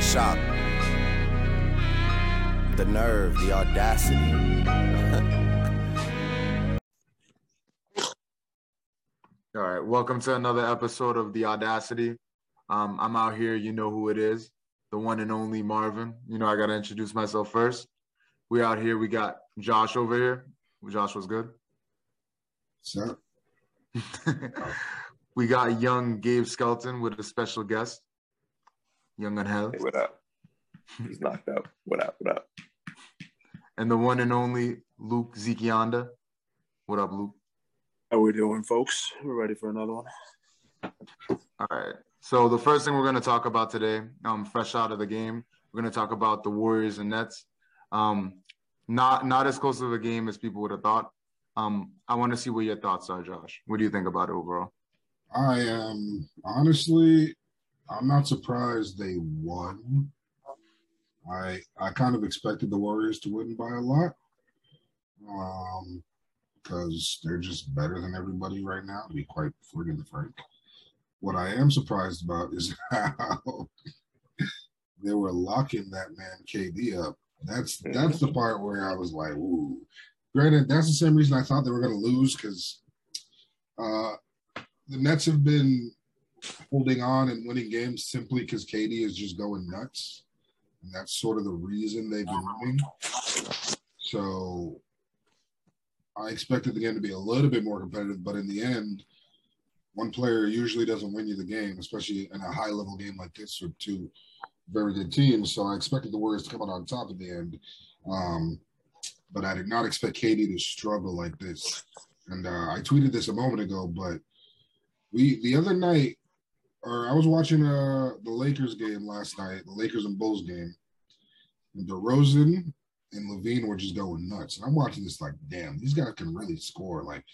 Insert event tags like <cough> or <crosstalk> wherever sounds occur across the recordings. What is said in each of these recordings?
shock. The nerve, the audacity. All right, welcome to another episode of The Audacity. Um, I'm out here, you know who it is, the one and only Marvin. You know, I got to introduce myself first. We out here, we got Josh over here. Josh was good. So, <laughs> we got young Gabe Skelton with a special guest, young Angel, Hey, what up? He's knocked out. What up? What up? and the one and only Luke Zikianda. What up, Luke? How we doing, folks? We're ready for another one. All right. So the first thing we're going to talk about today, um, fresh out of the game, we're going to talk about the Warriors and Nets. Um, not not as close of a game as people would have thought. Um, I want to see what your thoughts are, Josh. What do you think about it overall? I am honestly, I'm not surprised they won. I I kind of expected the Warriors to win by a lot, um, because they're just better than everybody right now. To be quite friggin' frank, what I am surprised about is <laughs> how they were locking that man KD up. That's that's the part where I was like, ooh. Granted, that's the same reason I thought they were going to lose because uh, the Nets have been holding on and winning games simply because KD is just going nuts. And that's sort of the reason they've been winning. So I expected the game to be a little bit more competitive, but in the end, one player usually doesn't win you the game, especially in a high level game like this with two very good teams. So I expected the Warriors to come out on top at the end. Um, but I did not expect KD to struggle like this. And uh, I tweeted this a moment ago, but we the other night, or I was watching uh, the Lakers game last night, the Lakers and Bulls game. And DeRozan and LaVine were just going nuts. And I'm watching this like, damn, these guys can really score. Like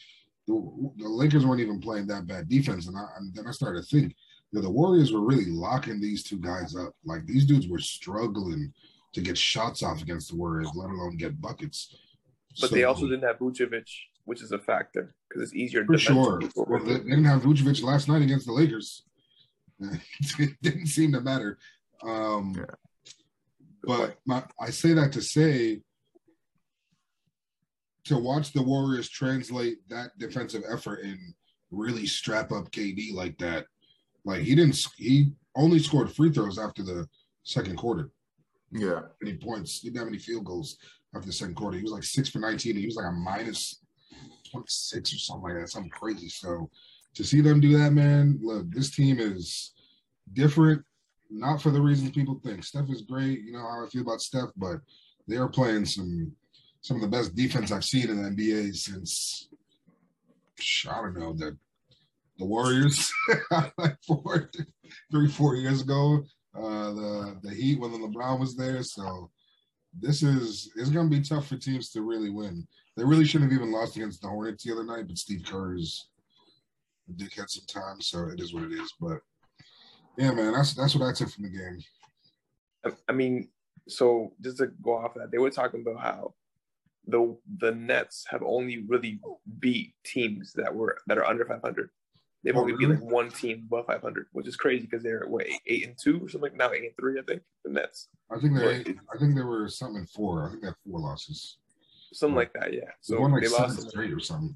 the, the Lakers weren't even playing that bad defense. And, I, and then I started to think that the Warriors were really locking these two guys up. Like these dudes were struggling to get shots off against the Warriors, let alone get buckets. But So- they also didn't have Vucevic, which is a factor because it's easier for sure. Well, they didn't have Vucevic last night against the Lakers. It <laughs> didn't seem to matter. Um, Yeah. but my, I say that to say to watch the Warriors translate that defensive effort and really strap up KD like that. Like he didn't, he only scored free throws after the second quarter. Yeah. Any points? He didn't have any field goals after the second quarter. He was like six for 19. He was like a minus 26 or something like that, something crazy. So to see them do that, man, look, this team is different, not for the reasons people think. Steph is great. You know how I feel about Steph, but they are playing some some of the best defense I've seen in the NBA since I don't know the the Warriors <laughs> like four, three, four years ago. Uh, the the Heat when the LeBron was there. So this is it's gonna be tough for teams to really win. They really shouldn't have even lost against the Hornets the other night, but Steve Kerr is a dickhead sometimes, so it is what it is. But yeah, man, that's that's what I took from the game. I- I mean, so just to go off that, they were talking about how the the Nets have only really beat teams that were that are under 500. They've Oh, only beat like one team above 500, which is crazy because they're what eight, eight and two or something. like Now eight and three, I think the Nets, I think they Right. I think there were something four. I think they had four losses. something like that. Yeah. So So one like they seven lost. straight or something.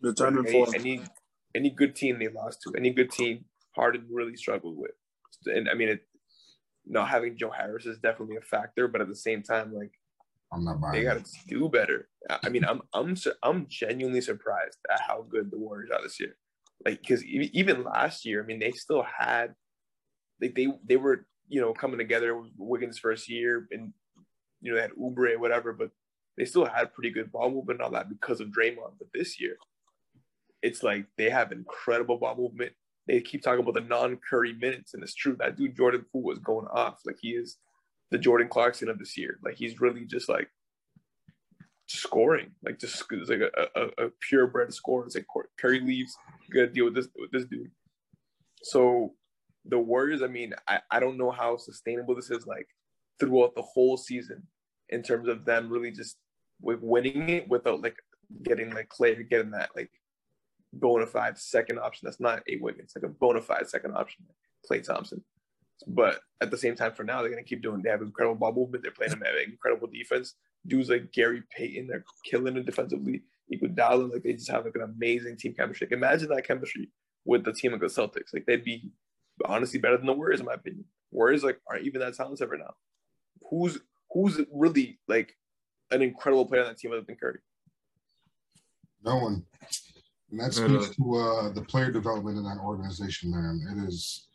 The ten and any, four. Any good team they lost to, any good team Harden really struggled with. And I mean, it, not having Joe Harris is definitely a factor, but at the same time, like I'm not buying they got to do better. I mean, I'm I'm I'm genuinely surprised at how good the Warriors are this year. Like, because even last year, I mean, they still had like they they were you know coming together. It was Wiggins' first year, and you know they had Oubre, whatever, but they still had pretty good ball movement and all that because of Draymond. But this year, it's like they have incredible ball movement. They keep talking about the non-Curry minutes, and it's true. That dude Jordan Poole was going off. Like he is the Jordan Clarkson of this year. Like he's really just like scoring, like just like a, a, a purebred scorer. It's like Curry leaves, you got to deal with this with this dude. So the Warriors, I mean, I, I don't know how sustainable this is like throughout the whole season in terms of them really just with winning it without like getting like Klay getting that like bona fide second option. That's not a Wiggins, like a bona fide second option, Klay Thompson. But at the same time, for now, they're gonna keep doing. They have incredible ball movement. They're playing them have incredible defense. Dudes like Gary Payton, they're killing it defensively. Iguodala, like they just have like an amazing team chemistry. Like, imagine that chemistry with the team like the Celtics. Like they'd be honestly better than the Warriors, in my opinion. Warriors like aren't even that talented right now. Who's who's really like an incredible player on that team other than Curry? No one. And that No, no. speaks to uh, the player development in that organization, man. It is,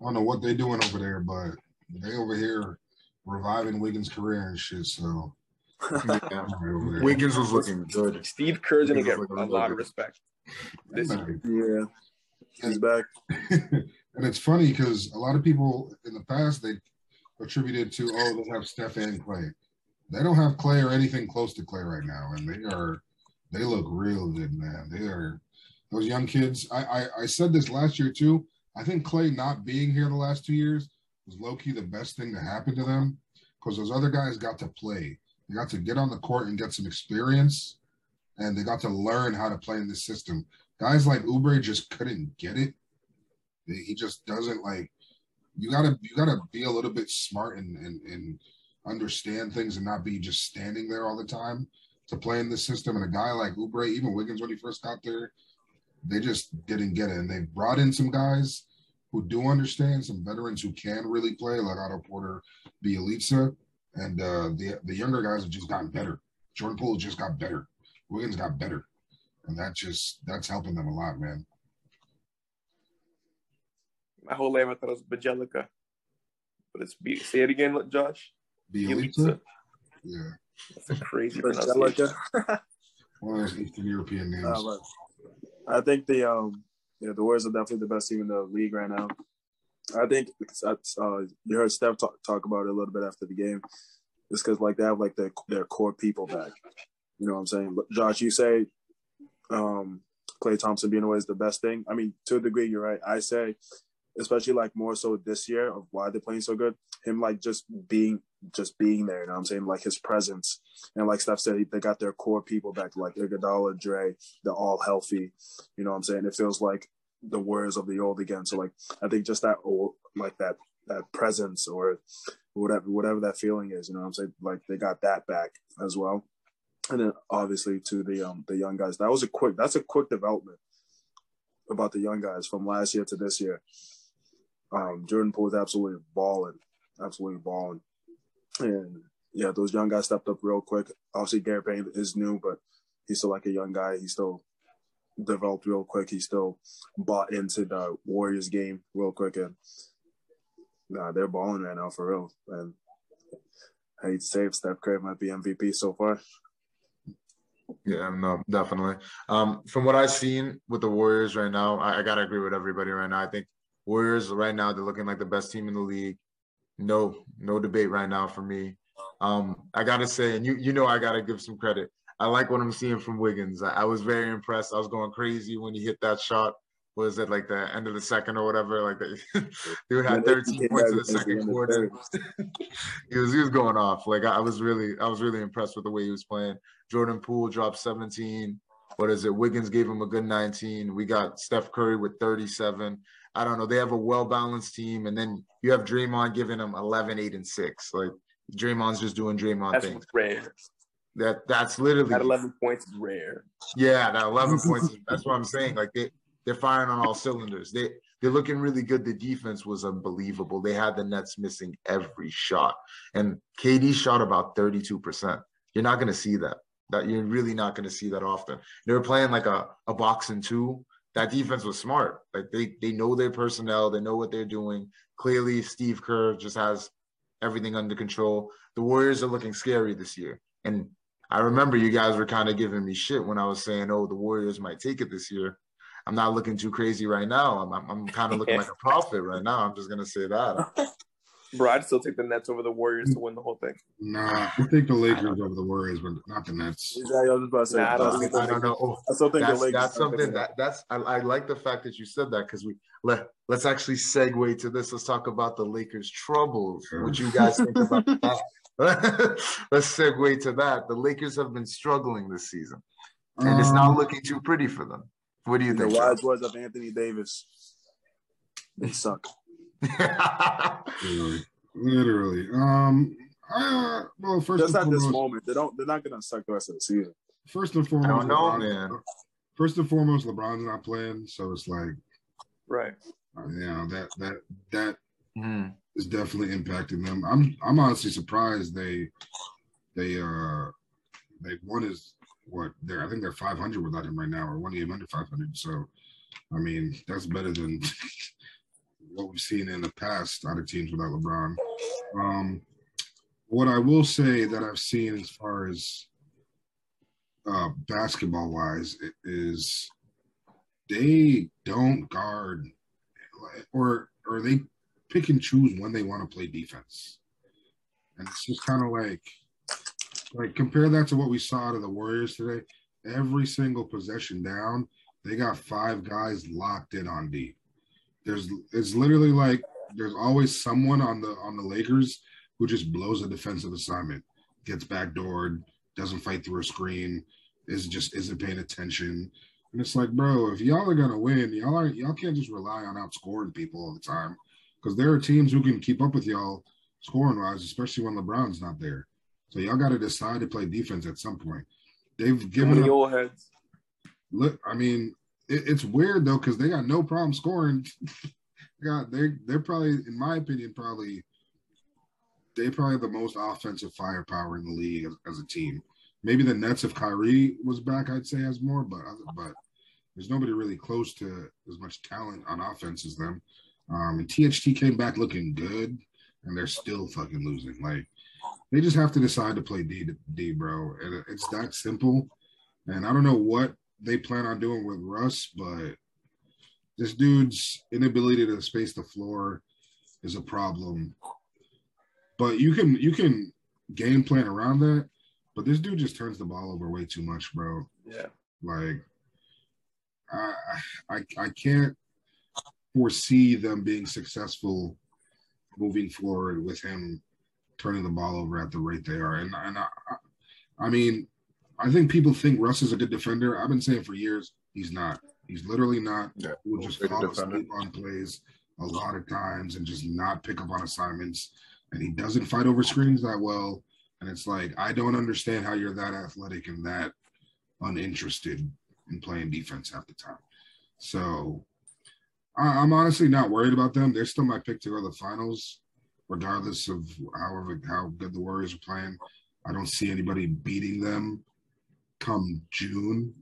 I don't know what they're doing over there, but they over here reviving Wiggins' career and shit. So, <laughs> Yeah. right over there. Wiggins was looking good. Steve Kerr's gonna get a really lot of respect. This Man. Yeah. He's back. <laughs> and it's funny because a lot of people in the past they attributed to oh they have Steph and Klay. They don't have Klay or anything close to Klay right now, and they are they look real good, man. They are those young kids. I I, I said this last year too. I think Klay not being here the last two years was low key the best thing to happen to them because those other guys got to play. They got to get on the court and get some experience, and they got to learn how to play in this system. Guys like Oubre just couldn't get it. He just doesn't like. You gotta you gotta be a little bit smart and and, and understand things and not be just standing there all the time to play in this system. And a guy like Oubre, even Wiggins when he first got there, they just didn't get it. And they brought in some guys who do understand, some veterans who can really play, like Otto Porter, Bielitsa, and uh, the the younger guys have just gotten better. Jordan Poole just got better. Wiggins got better, and that just that's helping them a lot, man. my whole life I thought it was Bajelica. But it's be say it again, Josh. Bielitsa, yeah, That's a crazy pronunciation. <laughs> Angelica. one of those Eastern European names. Uh, I think the um yeah the Warriors are definitely the best team in the league right now. I think it's, it's, uh, you heard Steph talk, talk about it a little bit after the game. It's because like they have like their their core people back. You know what I'm saying? But Josh, you say um Klay Thompson being away is the best thing. I mean, to a degree, you're right. I say, especially like more so this year of why they're playing so good. Him like just being just being there. You know what I'm saying? Like his presence. And like Steph said, they got their core people back, like Iguodala, Dre. They're all healthy. You know what I'm saying? It feels like the Warriors of the old again. So like I think just that old, like that that presence or whatever whatever that feeling is. You know what I'm saying? Like they got that back as well. And then obviously to the um the young guys. That was a quick. That's a quick development about the young guys from last year to this year. Um, Jordan Poole is absolutely balling, absolutely balling, and yeah, those young guys stepped up real quick. Obviously, Gary Payne is new, but he's still like a young guy. He still developed real quick. He still bought into the Warriors game real quick, and nah, they're balling right now for real. And I hate to say Steph Curry might be MVP so far. Yeah, no, definitely. Um, from what I've seen with the Warriors right now, I, I gotta agree with everybody right now. I think Warriors right now they're looking like the best team in the league. No, no debate right now for me. Um, I gotta say, and you you know I gotta give some credit. I like what I'm seeing from Wiggins. I, I was very impressed. I was going crazy when he hit that shot. Was it like the end of the second or whatever? Like the, <laughs> dude had 13 points in the second quarter. <laughs> he was he was going off. Like I, I was really I was really impressed with the way he was playing. Jordan Poole dropped 17. What is it? Wiggins gave him a good 19. We got Steph Curry with 37. I don't know. They have a well balanced team, and then you have Draymond giving them 11, 8, and 6. Like Draymond's just doing Draymond That's things. rare. That that's literally That 11 points is rare. yeah, that 11 <laughs> points. That's what I'm saying. Like they they're firing on all cylinders. They they're looking really good. The defense was unbelievable. They had the Nets missing every shot, and KD shot about 32 percent. You're not going to see that. That you're really not going to see that often. They were playing like a a box and two. That defense was smart. Like they they know their personnel. They know what they're doing. Clearly, Steve Kerr just has everything under control. The Warriors are looking scary this year, and I remember you guys were kind of giving me shit when I was saying, "Oh, the Warriors might take it this year." I'm not looking too crazy right now. I'm I'm, I'm kind of looking <laughs> like a prophet right now. I'm just gonna say that. <laughs> Bro, I'd still take the Nets over the Warriors to win the whole thing. Nah, I think the Lakers over the Warriors, but not the Nets. Exactly. I was about to say. Nah, I don't I think- still I don't know. Oh, I still think that's the Lakers. that's something that that's I, I like the fact that you said that because we let let's actually segue to this. Let's talk about the Lakers' troubles. What you guys think about <laughs> that? <laughs> let's segue to that. The Lakers have been struggling this season, and it's not Um, looking too pretty for them. What do you think? the think? wise words of Anthony Davis. They suck. Literally, <laughs> literally. Um, I, uh, well, first Just and at this foremost, moment, they don't. They're not gonna suck the rest of the season. first and I foremost, don't know, LeBron- man. First and foremost, LeBron's not playing, so it's like, Right. uh, you know, that that that Mhm. is definitely impacting them. I'm I'm honestly surprised they they uh they won is what they're I think they're 500 without him right now, or one game under 500. So, I mean, that's better than <laughs> what we've seen in the past out of teams without LeBron. Um, what I will say that I've seen as far as uh, basketball wise is they don't guard or or they pick and choose when they want to play defense. And it's just kind of like like compare that to what we saw out of the Warriors today. Every single possession down, they got five guys locked in on D. There's it's literally like there's always someone on the on the Lakers who just blows a defensive assignment, gets backdoored, doesn't fight through a screen, is just isn't paying attention. And it's like, bro, if y'all are gonna win, y'all are y'all can't just rely on outscoring people all the time. Because there are teams who can keep up with y'all scoring wise, especially when LeBron's not there. So y'all got to decide to play defense at some point. They've given up. heads. Look, I mean, it, it's weird though because they got no problem scoring. <laughs> Got they they're probably, in my opinion, probably they probably the most offensive firepower in the league as, as a team. Maybe the Nets, if Kyrie was back, I'd say has more, but but there's nobody really close to as much talent on offense as them. Um, and THT came back looking good, and they're still fucking losing. Like they just have to decide to play D D, bro, and it's that simple. And I don't know what they plan on doing with Russ, but this dude's inability to space the floor is a problem. But you can you can game plan around that. But this dude just turns the ball over way too much, bro. Yeah. Like I I I can't foresee them being successful moving forward with him turning the ball over at the rate they are. And and I, I mean, I think people think Russ is a good defender. I've been saying for years he's not. He's literally not. Yeah, He will just fall asleep on plays a lot of times and just not pick up on assignments. And he doesn't fight over screens that well. And it's like I don't understand how you're that athletic and that uninterested in playing defense half the time. So I, I'm honestly not worried about them. They're still my pick to go to the finals, regardless of however how good the Warriors are playing. I don't see anybody beating them come June,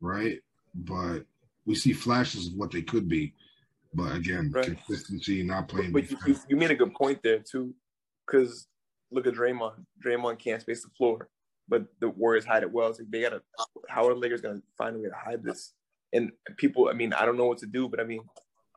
right? But we see flashes of what they could be. But again, Right. consistency, not playing But you, you, you made a good point there too, because look at Draymond. Draymond can't space the floor, but the Warriors hide it well. It's like they gotta. How are the Lakers gonna find a way to hide this? And people, I mean, I don't know what to do, but I mean,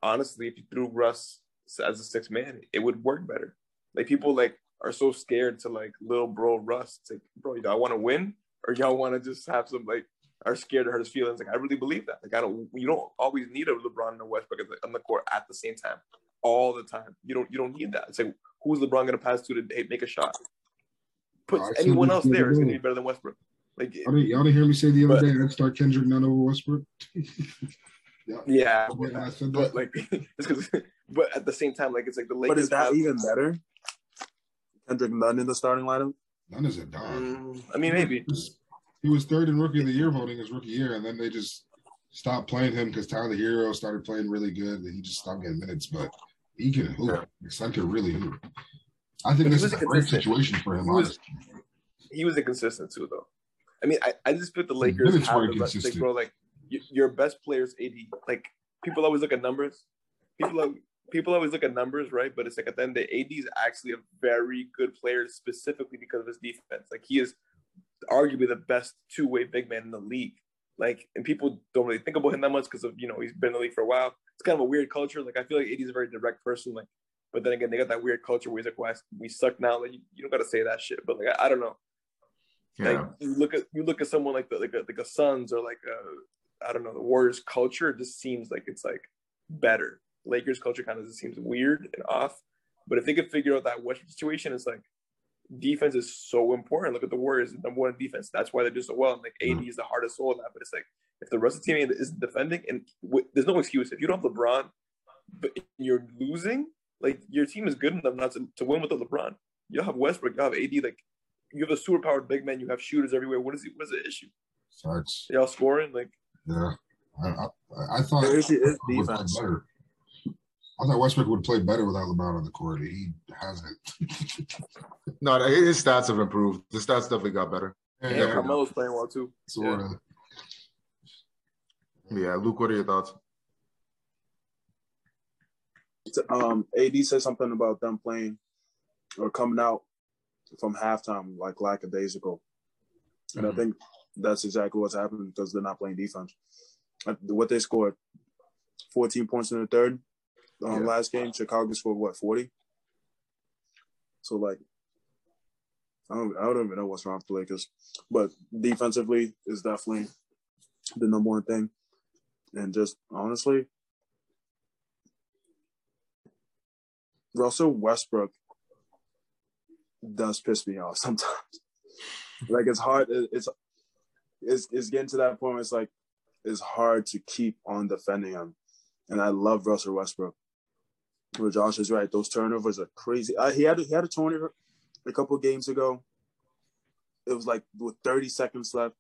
honestly, if you threw Russ as a six man, it would work better. Like people like are so scared to like little bro Russ. It's like, bro, y'all want to win or y'all want to just have some like are scared to hurt his feelings. Like I really believe that. Like I don't. You don't always need a LeBron and a Westbrook at the- on the court at the same time all the time. You don't. You don't need that. It's like who's LeBron going to pass to to make a shot? Put Oh, anyone else the other there is going to be better than Westbrook. Like Y'all didn't, y'all didn't hear me say the other But- day I'd start Kendrick Nunn over Westbrook. <laughs> yeah, Yeah, I said but like <laughs> it's because. But at the same time, like it's like the Lakers. But is that have- even better? Kendrick Nunn in the starting lineup. Nunn is a dog. Mm, I mean, maybe. He was, he was third in rookie of the year voting his rookie year, and then they just stopped playing him because Tyler Herro started playing really good, and he just stopped getting minutes. But he can hoop. His son can really hoop. I think this is a great situation for him. He was- honestly. he was inconsistent too, though. I mean, I, I just feel the Lakers minutes have the best. Like, bro, like your best players, AD. Like people always look at numbers. People al- people always look at numbers, right? But it's like at the end of the day, AD is actually a very good player, specifically because of his defense. Like he is arguably the best two way big man in the league. Like, and people don't really think about him that much because of you know he's been in the league for a while. It's kind of a weird culture. Like I feel like AD is a very direct person. Like, but then again, they got that weird culture where he's like, "Why we suck now?" Like you, you don't got to say that shit. But like I, I don't know. Yeah. Like you look at you look at someone like the like a like a Suns or like a I don't know the Warriors culture. It just seems like it's like better. Lakers culture kind of just seems weird and off. But if they could figure out that Westbrook situation, it's like defense is so important. Look at the Warriors, number one in defense. That's why they do so well. And like AD mm-hmm. is the hardest soul of that. But it's like if the rest of the team isn't defending, and w- there's no excuse if you don't have LeBron, but you're losing. Like your team is good enough not to, to win with the LeBron. You have Westbrook, you have AD, like you have a super powered big man, you have shooters everywhere. What is it? What is the issue? Starts. Y'all scoring like Yeah. I, I, I thought The issue is Westbrook defense. better. I thought Westbrook would play better without LeBron on the court. He hasn't. <laughs> No, his stats have improved. The stats definitely got better. yeah, Yeah. Carmelo's playing well too. Sort of. Yeah, Luke, what are your thoughts? Um, AD said something about them playing or coming out from halftime like lackadaisical, and I Mhm. think that's exactly what's happening because they're not playing defense. Uh, What they scored, 14 points in the third. Um, Yeah. Last game, Chicago scored what 40. So like, I don't, I don't even know what's wrong with the Lakers, but defensively is definitely the number one thing, and just honestly, Russell Westbrook does piss me off <laughs> sometimes. like it's hard. It's it's it's getting to that point where it's like it's hard to keep on defending him. And I love Russell Westbrook. But Josh is right; those turnovers are crazy. Uh, he had he had a turnover a couple games ago. It was like with 30 seconds left,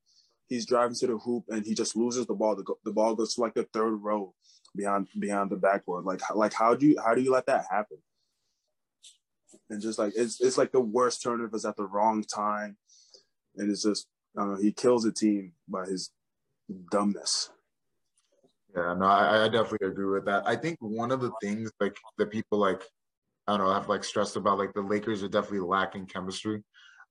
he's driving to the hoop and he just loses the ball. The, the ball goes to like the third row behind behind the backboard. Like like how do you how do you let that happen? And just like it's it's like the worst turnovers at the wrong time, and it's just I don't know. He kills the team by his dumbness. Yeah, no, I, I definitely agree with that. I think one of the things like that people like, I don't know, have like stressed about like the Lakers are definitely lacking chemistry.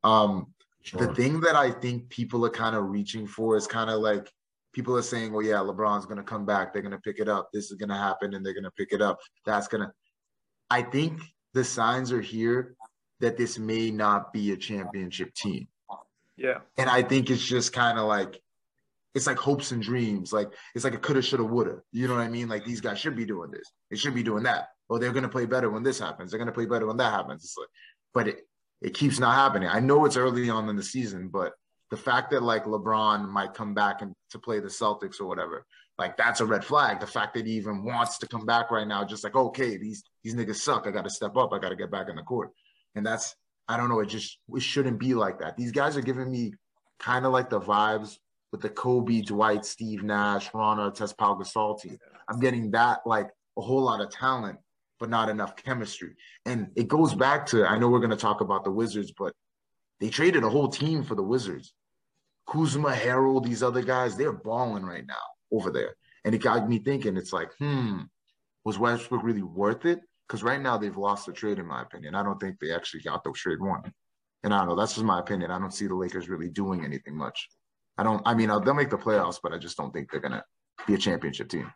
Um, the thing that I think people are kind of reaching for is kind of like people are saying, well, yeah, LeBron's gonna come back, they're gonna pick it up, this is gonna happen, and they're gonna pick it up. That's gonna. I think the signs are here that this may not be a championship team. Yeah. And I think it's just kind of like it's like hopes and dreams. Like it's like a coulda, shoulda, woulda. You know what I mean? Like these guys should be doing this. They should be doing that. Or they're gonna play better when this happens. They're gonna play better when that happens. It's like, but it it keeps not happening. I know it's early on in the season, but the fact that like LeBron might come back and to play the Celtics or whatever, like that's a red flag. The fact that he even wants to come back right now, just like okay, these these niggas suck. I got to step up. I got to get back in the court. And that's I don't know. It just it shouldn't be like that. These guys are giving me kind of like the vibes with the Kobe, Dwight, Steve Nash, Ron Artest, Pau Gasol team. I'm getting that like a whole lot of talent, but not enough chemistry. And it goes back to I know we're going to talk about the Wizards, but they traded a whole team for the Wizards. Kuzma, Harrell, these other guys, they're balling right now over there. And it got me thinking, it's like, hmm, was Westbrook really worth it? Because right now they've lost the trade, in my opinion. I don't think they actually got the trade one. And I don't know, that's just my opinion. I don't see the Lakers really doing anything much. I don't, I mean, uh, they'll make the playoffs, but I just don't think they're to be a championship team.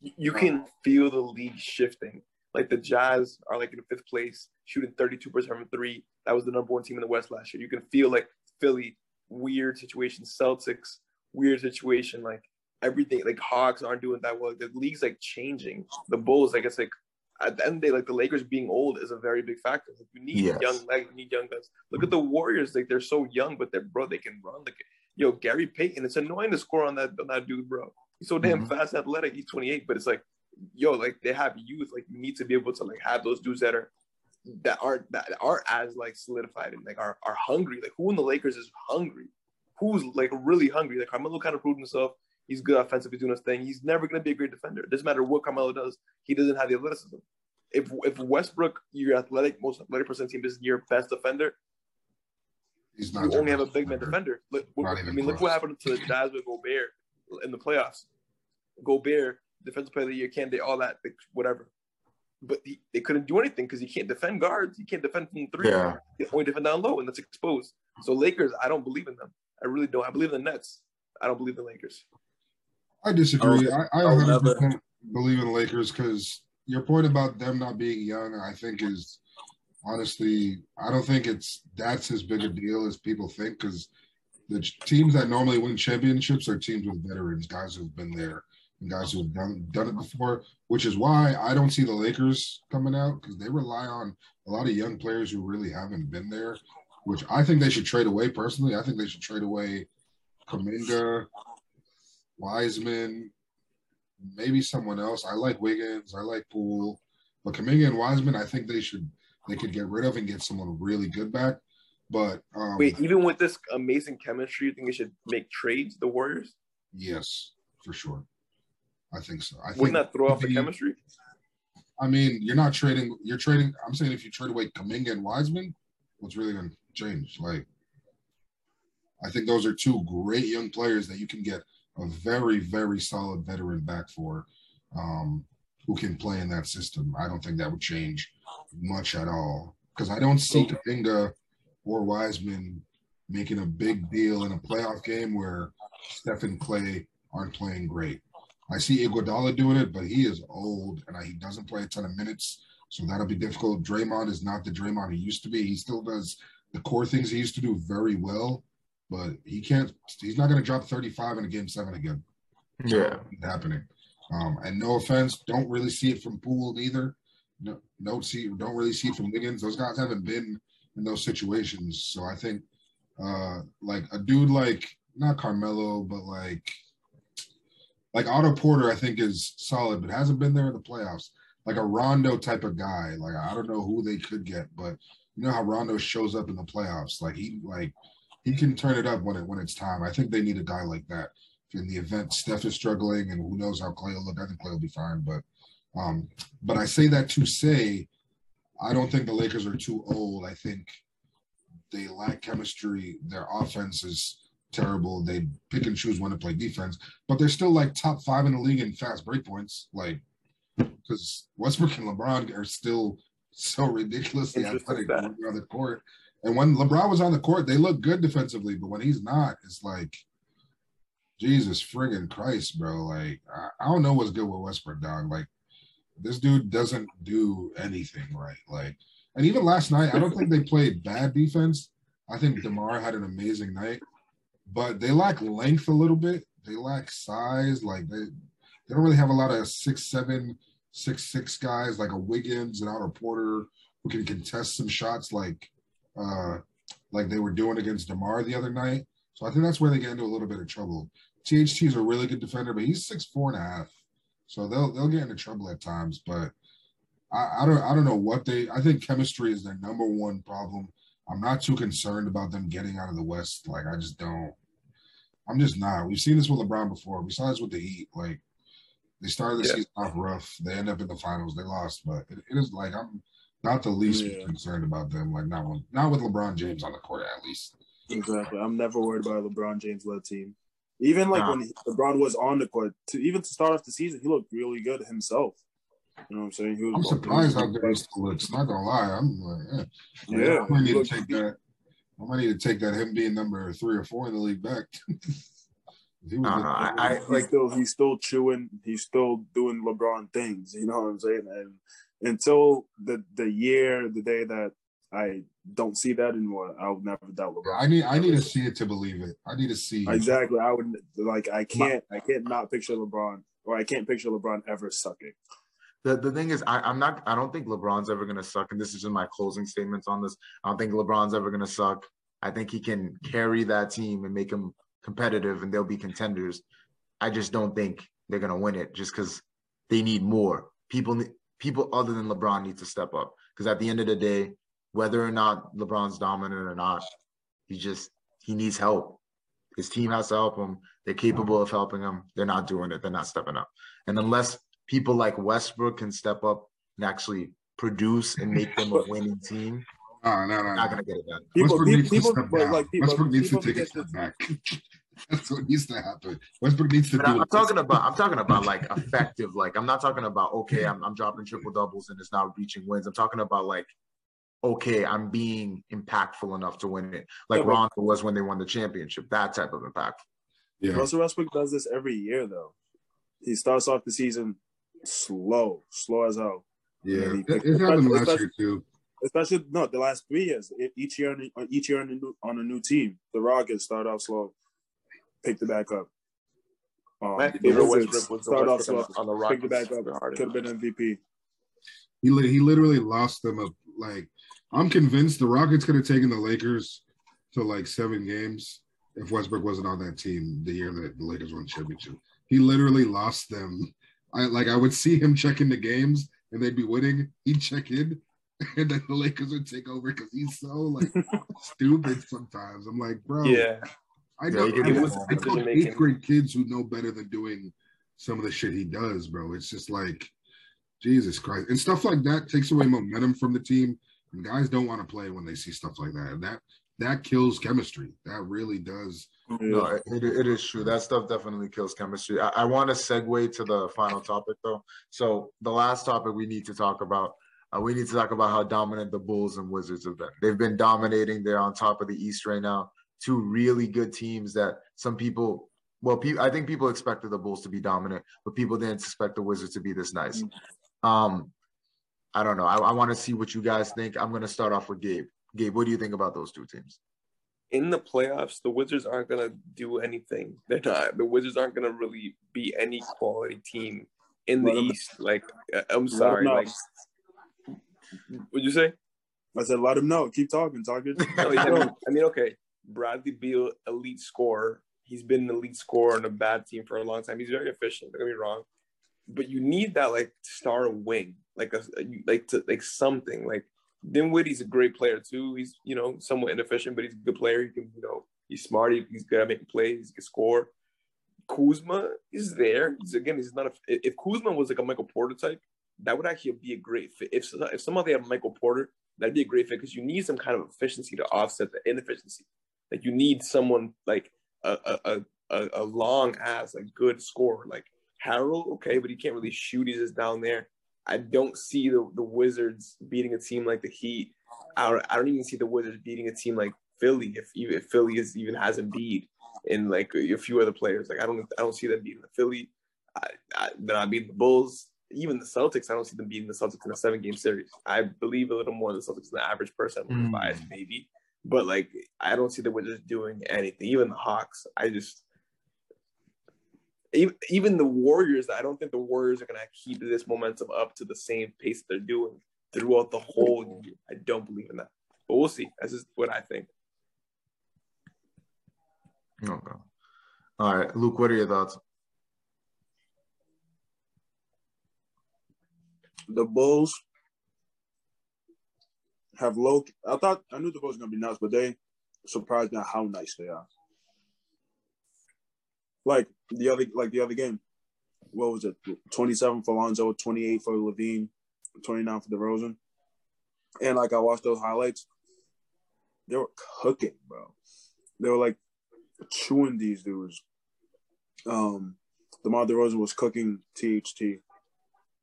you can feel the league shifting. Like the Jazz are like in fifth place, shooting 32% from three. That was the number one team in the West last year. You can feel like Philly, weird situation. Celtics, weird situation. Like everything, like Hawks aren't doing that well. The league's like changing. The Bulls, like it's like at the end of the day, like the Lakers being old is a very big factor. Like you need Yes. young legs, you need young guys. Look at the Warriors, like they're so young, but they're bro, they can run. Like yo, Gary Payton, it's annoying to score on that on that dude, bro. He's so damn Mhm. fast, athletic. He's 28, but it's like, yo, like they have youth. Like you need to be able to like have those dudes that are that aren't that aren't as like solidified and like are are hungry. Like who in the Lakers is hungry? Who's like really hungry? Like Carmelo kind of proved himself. He's good offensively doing his thing. He's never gonna be a great defender. It doesn't matter what Carmelo does. He doesn't have the athleticism. If if Westbrook, your athletic, most athletic percent team is your best defender, He's not you only have a big man defender. Look, what- I mean, look what happened to the Jazz with Gobert in the playoffs. Gobert, defensive player of the year candidate, all that, whatever. But he, they couldn't do anything because he can't defend guards. He can't defend from three. Yeah. He can only defend down low, and that's exposed. So Lakers, I don't believe in them. I really don't. I believe in the Nets. I don't believe in the Lakers. I disagree. Oh, I, I I'll 100% believe in the Lakers because your point about them not being young, I think, is honestly, I don't think it's that's as big a deal as people think because the teams that normally win championships are teams with veterans, guys who've been there and guys who've done done it before, which is why I don't see the Lakers coming out because they rely on a lot of young players who really haven't been there, which I think they should trade away personally. I think they should trade away Kuminga, Wiseman, maybe someone else. I like Wiggins. I like Poole, but Kuminga and Wiseman, I think they should they could get rid of and get someone really good back. But um, Wait, even with this amazing chemistry, you think they should make trades? The Warriors yes, for sure. I think so. I wouldn't that throw off the chemistry? I mean, you're not trading. You're trading. I'm saying if you trade away Kuminga and Wiseman, what's really going to change? Like, I think those are two great young players that you can get a very, very solid veteran back for, um, who can play in that system. I don't think that would change much at all because I don't see Kuminga or Wiseman making a big deal in a playoff game where Steph and Klay aren't playing great. I see Iguodala doing it, but he is old and he doesn't play a ton of minutes, so that'll be difficult. Draymond is not the Draymond he used to be. He still does the core things he used to do very well, but he can't. He's not going to drop 35 in a game seven again. Yeah. Happening. Um, and no offense, don't really see it from Poole either. No, don't see, don't really see it from Wiggins. Those guys haven't been in those situations, so I think uh, like a dude like not Carmelo, but like like Otto Porter, I think is solid, but hasn't been there in the playoffs. Like a Rondo type of guy. Like I don't know who they could get, but you know how Rondo shows up in the playoffs. Like he like he can turn it up when it when it's time. I think they need a guy like that in the event Steph is struggling, and who knows how Klay will look. I think Klay will be fine, but um, but I say that to say I don't think the Lakers are too old. I think they lack chemistry. Their offense is terrible. They pick and choose when to play defense, but they're still like top five in the league in fast break points. Like because Westbrook and LeBron are still so ridiculously athletic stat. when they're on the court. And when LeBron was on the court, they looked good defensively, but when he's not, it's like Jesus friggin' Christ, bro. Like I, I don't know what's good with Westbrook, dog. Like this dude doesn't do anything right. Like, and even last night, I don't think they played bad defense. I think Demar had an amazing night, but they lack length a little bit. They lack size. Like they, they don't really have a lot of six seven, six six guys like a Wiggins and Otto Porter who can contest some shots like, uh, like they were doing against Demar the other night. So I think that's where they get into a little bit of trouble. THT is a really good defender, but he's six four and a half. So they'll they'll get into trouble at times, but I, I don't I don't know what they I think chemistry is their number one problem. I'm not too concerned about them getting out of the West. Like I just don't I'm just not. We've seen this with LeBron before. Besides with the Heat. Like they started the Yeah. season off rough. They end up in the finals. They lost, but it, it is like I'm not the least Yeah. concerned about them. Like not with not with LeBron James on the court at least. Exactly. I'm never worried about a LeBron James led team. Even like Nah. when LeBron was on the court, to even to start off the season, he looked really good himself. You know what I'm saying? He was I'm surprised how good he still looks. Not gonna lie, I'm like, eh. Yeah, I might need to take that. I might need to take that him being number three or four in the league back. <laughs> He was I don't looking know. I. I he's like still he's still chewing. He's still doing LeBron things. You know what I'm saying? And until the the year, the day that I don't see that anymore, I'll never doubt LeBron. I need I need to see it to believe it. I need to see. Exactly. I would like. I can't. I can't not picture LeBron, or I can't picture LeBron ever sucking. the, the thing is, I, I'm not. I don't think LeBron's ever gonna suck, and this is just my closing statements on this. I don't think LeBron's ever gonna suck. I think he can carry that team and make them competitive, and they'll be contenders. I just don't think they're gonna win it, just because they need more people. ne- People other than LeBron need to step up, because at the end of the day, whether or not LeBron's dominant or not, he just he needs help. His team has to help him. They're capable of helping him. They're not doing it. They're not stepping up. And unless people like Westbrook can step up and actually produce and make them a <laughs> winning team, no, no, no. not gonna get it done. People, Westbrook needs people, to step but down. like people, Westbrook needs to take a step back. <laughs> <laughs> That's what needs to happen. Westbrook needs to But do. I'm, it. Talking about I'm talking about like effective. Like I'm not talking about okay, I'm I'm dropping triple doubles and it's not reaching wins. I'm talking about like okay, I'm being impactful enough to win it. Like Yeah, but- Rondo was when they won the championship. That type of impact. Yeah, Russell Westbrook does this every year, though. He starts off the season slow, slow as hell. yeah. he It, picked- it happened especially- last year too. Especially no, the last three years. Each year, on a- each year on a new on a new team, the Rockets start off slow, picked it back up. Um, My the favorite Westbrook was the start off slow, on the, on the picked it back up. Could have been MVP. He li- he literally lost them up. Like I'm convinced the Rockets could have taken the Lakers to like seven games if Westbrook wasn't on that team the year that the Lakers won championship. He literally lost them I like I would see him check into games and they'd be winning. He'd check in, <laughs> and then the Lakers would take over because he's so like <laughs> stupid sometimes. I'm like, bro, Yeah, I know. Yeah, he I, can know I that. eighth grade kids who know better than doing some of the shit he does, bro. It's just like Jesus Christ, and stuff like that takes away momentum from the team, and guys don't want to play when they see stuff like that. And that that kills chemistry. That really does. No, it, it is true. That stuff definitely kills chemistry. I, I want to segue to the final topic, though. So the last topic we need to talk about, uh, we need to talk about how dominant the Bulls and Wizards have been. They've been dominating. They're on top of the East right now. Two really good teams that some people, well, pe- I think people expected the Bulls to be dominant, but people didn't expect the Wizards to be this nice. Um, I don't know. I, I want to see what you guys think. I'm going to start off with Gabe. Gabe, what do you think about those two teams? in the playoffs, the Wizards aren't gonna do anything. They're not. The Wizards aren't gonna really be any quality team in the Let 'em- East. Like, uh, I'm sorry. Like, what'd you say? I said, let him know. Keep talking. Talking. <laughs> No, I mean, <laughs> I mean, okay. Bradley Beal, elite scorer. He's been an elite scorer on a bad team for a long time. He's very efficient. Don't get me wrong, but you need that like star wing, like a like to like something. Like Dinwiddie's a great player too. He's you know somewhat inefficient, but he's a good player. He can you know he's smart. He, he's good at making plays. He can score. Kuzma is there. He's, again, he's not a. If Kuzma was like a Michael Porter type, that would actually be a great fit. If if somehow they have Michael Porter, that'd be a great fit because you need some kind of efficiency to offset the inefficiency. Like you need someone like a a a, a long ass like good scorer like Harrell. Okay, but he can't really shoot. He's just down there. I don't see the, the Wizards beating a team like the Heat. I don't, I don't even see the Wizards beating a team like Philly if even if Philly is even has a Embiid and like a few other players. Like I don't I don't see them beating the Philly. I, I, they're not beating the Bulls. Even the Celtics, I don't see them beating the Celtics in a seven game series. I believe a little more than the Celtics than the average person. I'm Mm. biased maybe, but like I don't see the Wizards doing anything. Even the Hawks, I just even, even the Warriors, I don't think the Warriors are going to keep this momentum up to the same pace they're doing throughout the whole mm-hmm. year. I don't believe in that. But we'll see. That's just what I think. Okay. All right, Luke, what are your thoughts? the Bulls have low. I thought I knew the Bulls were gonna be nice, but they surprised me how nice they are. Like the other, like the other game, what was it? Twenty-seven for Lonzo, twenty-eight for LaVine, twenty-nine for DeRozan. And like I watched those highlights, they were cooking, bro. They were like chewing these dudes. Um, DeMar DeRozan was cooking THT.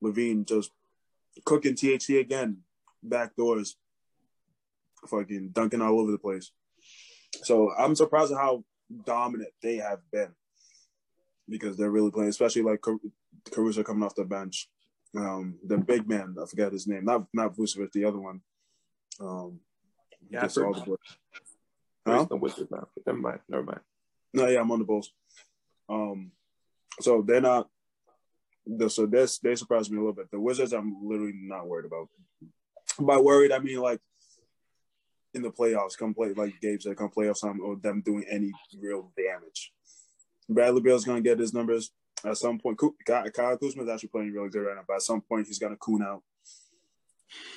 LaVine just cooking THT again, back doors, fucking dunking all over the place. So I'm surprised at how dominant they have been because they're really playing, especially like Car- Caruso coming off the bench. Um, the big man, I forgot his name, not not Vucevic, the other one. Um, I've all the boys. Huh? no Wizards now. Never mind. Never mind. No, yeah, I'm on the Bulls. Um, so they're not. The, so this they surprised me a little bit. The Wizards, I'm literally not worried about. By worried, I mean like in the playoffs, come play like Gabe said, come playoffs time or them doing any real damage. Bradley Beal's gonna get his numbers at some point. Kyle Kyle Kuzma's actually playing really good right now, but at some point he's gonna coon out.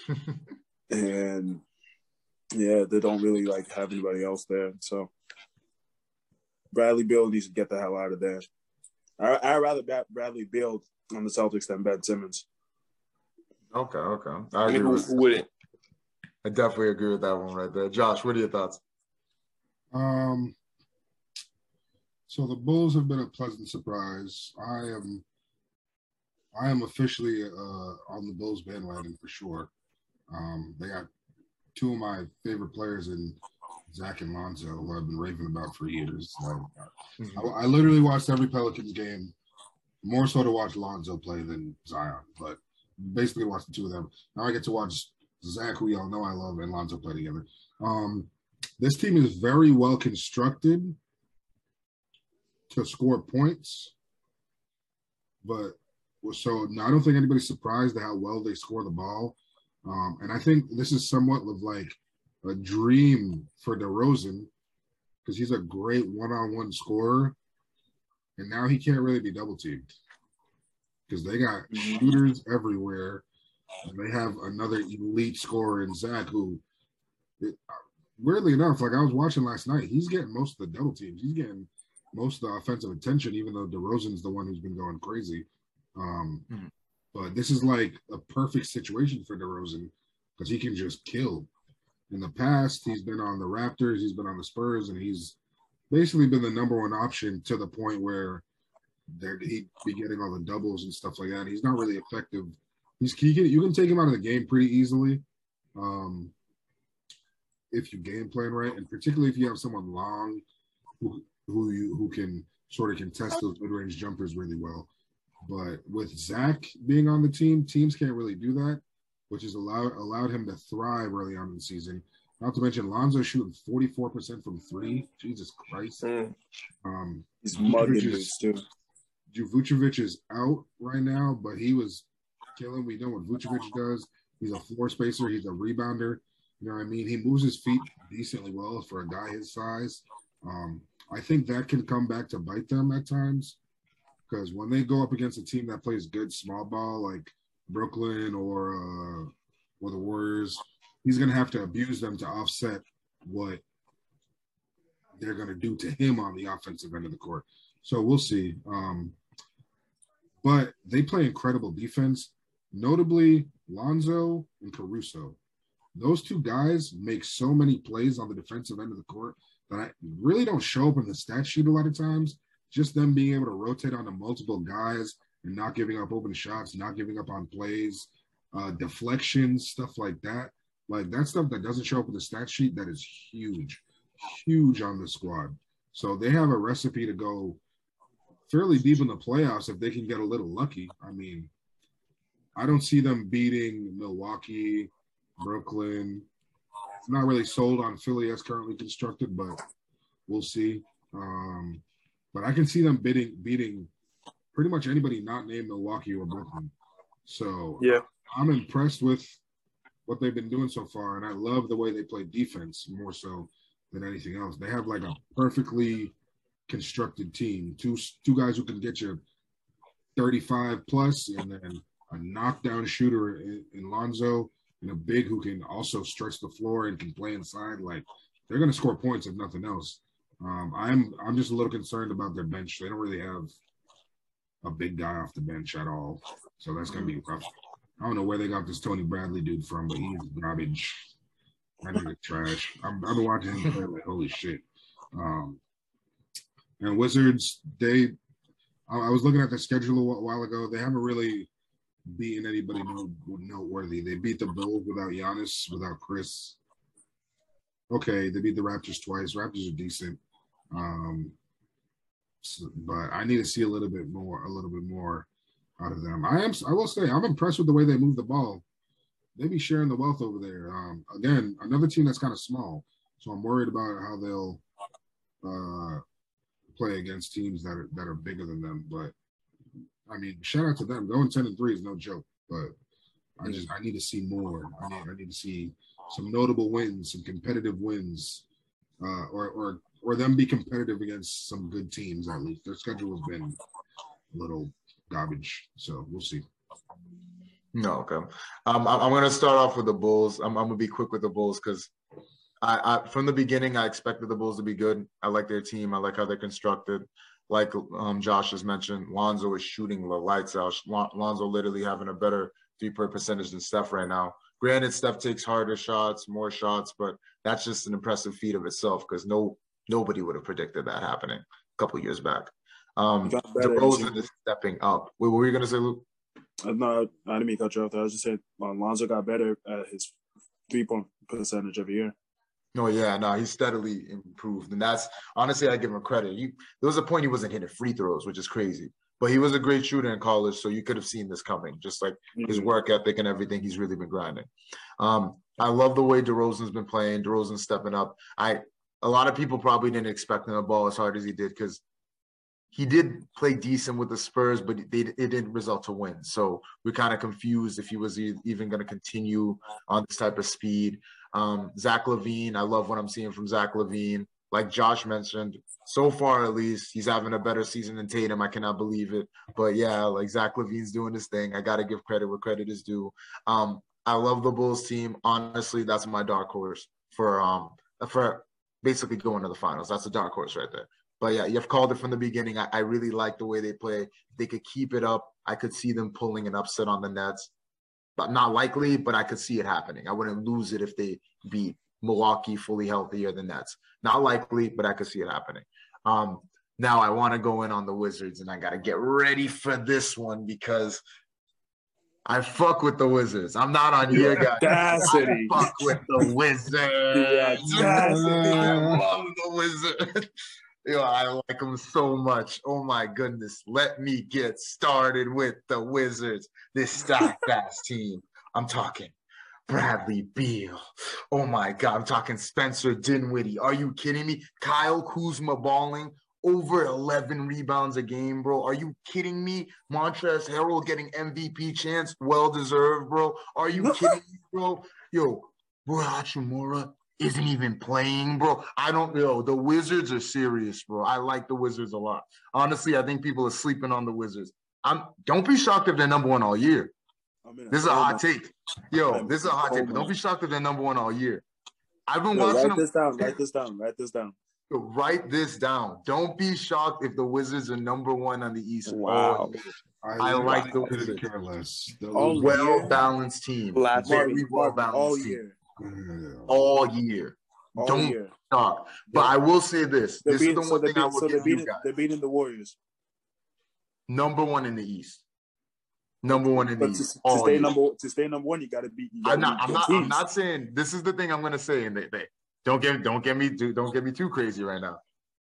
<laughs> and yeah, they don't really like have anybody else there. So Bradley Beal needs to get the hell out of there. I I'd rather Brad- Bradley Beal on the Celtics than Ben Simmons. Okay, okay. I I mean, agree with who wouldn't? I definitely agree with that one right there. Josh, what are your thoughts? Um, so the Bulls have been a pleasant surprise. I am, I am officially uh, on the Bulls bandwagon for sure. Um, they got two of my favorite players in Zach and Lonzo, who I've been raving about for years. So I, I literally watched every Pelicans game, more so to watch Lonzo play than Zion, but basically watched the two of them. Now I get to watch Zach, who we all know I love, and Lonzo play together. Um, this team is very well constructed to score points, but so I don't think anybody's surprised at how well they score the ball. Um, and I think this is somewhat of like a dream for DeRozan because he's a great one-on-one scorer, and now he can't really be double teamed. because they got Mhm. shooters everywhere, and they have another elite scorer in Zach who. It, weirdly enough, like I was watching last night, he's getting most of the double teams. He's getting most of the offensive attention, even though DeRozan's the one who's been going crazy. Um, Mhm. But this is like a perfect situation for DeRozan because he can just kill. In the past, he's been on the Raptors, he's been on the Spurs, and he's basically been the number one option to the point where he'd be getting all the doubles and stuff like that. He's not really effective. He's he can, you can take him out of the game pretty easily. Um, if you game plan right, and particularly if you have someone long who who you who can sort of contest those mid range jumpers really well. But with Zach being on the team, teams can't really do that, which has allowed allowed him to thrive early on in the season. Not to mention Lonzo shooting 44% from three. Jesus Christ. Mm. Um He's mugging dudes too. Vucevic is out right now, but he was killing. We know what Vucevic does. He's a floor spacer. He's a rebounder. You know what I mean? He moves his feet decently well for a guy his size. Um, I think that can come back to bite them at times because when they go up against a team that plays good small ball like Brooklyn or uh, or the Warriors, he's gonna have to abuse them to offset what they're gonna do to him on the offensive end of the court. So we'll see. Um, but they play incredible defense, notably Lonzo and Caruso. Those two guys make so many plays on the defensive end of the court that I really don't show up in the stat sheet a lot of times. Just them being able to rotate onto multiple guys and not giving up open shots, not giving up on plays, uh, deflections, stuff like that. Like that stuff that doesn't show up in the stat sheet that is huge, huge on the squad. So they have a recipe to go fairly deep in the playoffs if they can get a little lucky. I mean, I don't see them beating Milwaukee, Brooklyn. Not really sold on Philly as currently constructed, but we'll see. Um, but I can see them beating beating pretty much anybody not named Milwaukee or Brooklyn. So Yeah. I'm impressed with what they've been doing so far, and I love the way they play defense more so than anything else. They have like a perfectly constructed team. Two two guys who can get you 35 plus, and then a knockdown shooter in, in Lonzo, and a big who can also stretch the floor and can play inside. Like they're going to score points if nothing else. Um, I'm I'm just a little concerned about their bench. They don't really have a big guy off the bench at all, so that's going to be rough. I don't know where they got this Tony Bradley dude from, but he's garbage. That nigga trash. I'm, I've been watching him play like holy shit. Um, and Wizards, they, I, I was looking at the schedule a while ago. They haven't really beaten anybody no, noteworthy. They beat the Bulls without Giannis, without Khris. Okay, they beat the Raptors twice. Raptors are decent, um, so- but I need to see a little bit more, a little bit more out of them. I am, I will say, I'm impressed with the way they move the ball. They be sharing the wealth over there. Um, again, another team that's kind of small, so I'm worried about how they'll uh, play against teams that are that are bigger than them. But I mean, shout out to them. Going ten and three is no joke. But I just I need to see more. I need I need to see some notable wins, some competitive wins, uh, or or or them be competitive against some good teams at least. Their schedule has been a little garbage, so we'll see. No, okay. Um, I'm, I'm going to start off with the Bulls. I'm, I'm going to be quick with the Bulls because I, I, from the beginning, I expected the Bulls to be good. I like their team. I like how they're constructed. Like um, Josh has mentioned, Lonzo is shooting the lights out. Lon- Lonzo literally having a better three-point percentage than Steph right now. Granted, Steph takes harder shots, more shots, but that's just an impressive feat of itself because no nobody would have predicted that happening a couple years back. Um, DeRozan is stepping up. Wait, what were you going to say, Luke? Uh, no, I didn't mean to cut you off. There. I was just saying uh, Lonzo got better at his three point percentage every year. No, yeah, no, he's steadily improved, and that's honestly, I give him credit. He, there was a point he wasn't hitting free throws, which is crazy, but he was a great shooter in college, so you could have seen this coming. Just like his work ethic and everything, he's really been grinding. Um, I love the way DeRozan's been playing. DeRozan's stepping up. I a lot of people probably didn't expect him to ball as hard as he did because he did play decent with the Spurs, but they, it didn't result to win. So we're kind of confused if he was even going to continue on this type of speed. Um, Zach LaVine, I love what I'm seeing from Zach LaVine. like Josh mentioned, so far at least, he's having a better season than Tatum. I cannot believe it. But yeah, like Zach LaVine's doing his thing. I gotta give credit where credit is due. Um, I love the Bulls team. Honestly, that's my dark horse for um for basically going to the finals. That's a dark horse right there. But yeah, you've called it from the beginning. I, I really like the way they play. They could keep it up. I could see them pulling an upset on the Nets. But not likely, but I could see it happening. I wouldn't lose it if they beat Milwaukee fully healthy or the Nets. Not likely, but I could see it happening. Um, now I want to go in on the Wizards, and I got to get ready for this one because I fuck with the Wizards. I'm not on your guys. Audacity. I fuck with the <laughs> Wizards. Audacity. <laughs> I love the Wizards. Yo, I like them so much. Oh my goodness. Let me get started with the Wizards. This <laughs> stacked ass team. I'm talking Bradley Beal. Oh my God. I'm talking Spencer Dinwiddie. Are you kidding me? Kyle Kuzma balling over 11 rebounds a game, bro. Are you kidding me? Montrezl Harrell getting MVP chance. Well deserved, bro. Are you kidding me, bro? Yo, Hachimura isn't even playing, bro. I don't know. The Wizards are serious, bro. I like the Wizards a lot. Honestly, I think people are sleeping on the Wizards. I'm don't be shocked if they're number one all year. I'm This is a hot coma. take. Yo, I'm this is a hot take, but don't be shocked if they're number one all year. I've been Yo, watching write them. this down. Write this down. Write this down. Write this down. Don't be shocked if the Wizards are number one on the East. Wow. I, I like the Wizards. care less. The Well balanced team. Last Very well Marvin, all balanced team. year. Yeah. All year. All Don't year. talk. But I will say this. They're This beating, is the so one they're thing I will so they're you beating, guys. they're beating the Warriors. Number one in the East. Number one in the But to, East. to all stay year. number to stay number one, you got to beat. You I'm gotta not. I'm not. good I'm not saying. This is the thing I'm gonna say, and they, they don't get don't get me do don't get me too crazy right now.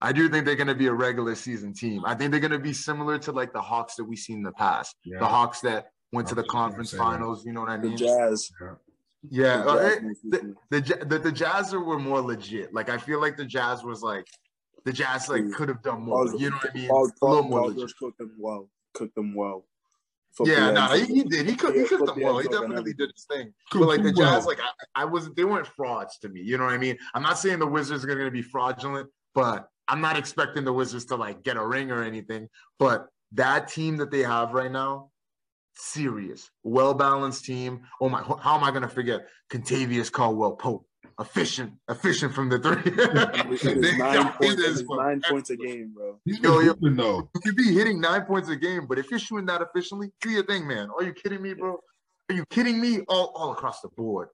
I do think they're gonna be a regular season team. I think they're gonna be similar to like the Hawks that we've seen in the past. Yeah. The Hawks that went to the was just gonna conference say that. finals. You know what I mean? Jazz. The Jazz it- most the, recently. the, Ja- the the Jazz were more legit. Like I feel like the Jazz was like the Jazz like Mm. could have done more. You know what I mean? Paul, a little Paul, more Paul legit. Cooked them well. Cooked them well. Yeah, no, ends. he, he did. He cooked, he cooked them well. He ends over and definitely did his thing. But like the. Jazz, like I, I was, they weren't frauds to me. You know what I mean? I'm not saying the Wizards are going to be fraudulent, but I'm not expecting the Wizards to like get a ring or anything. But that team that they have right now, serious, well balanced team. Oh my, how am I going to forget Kentavious Caldwell Pope? Efficient, efficient from the three. <laughs> It They is nine points. It is nine points a game, bro. He's been Yo, yo. hooping. You could be hitting nine points a game, but if you're shooting that efficiently, do your thing, man. Are you kidding me, bro? Are you kidding me? All, all across the board,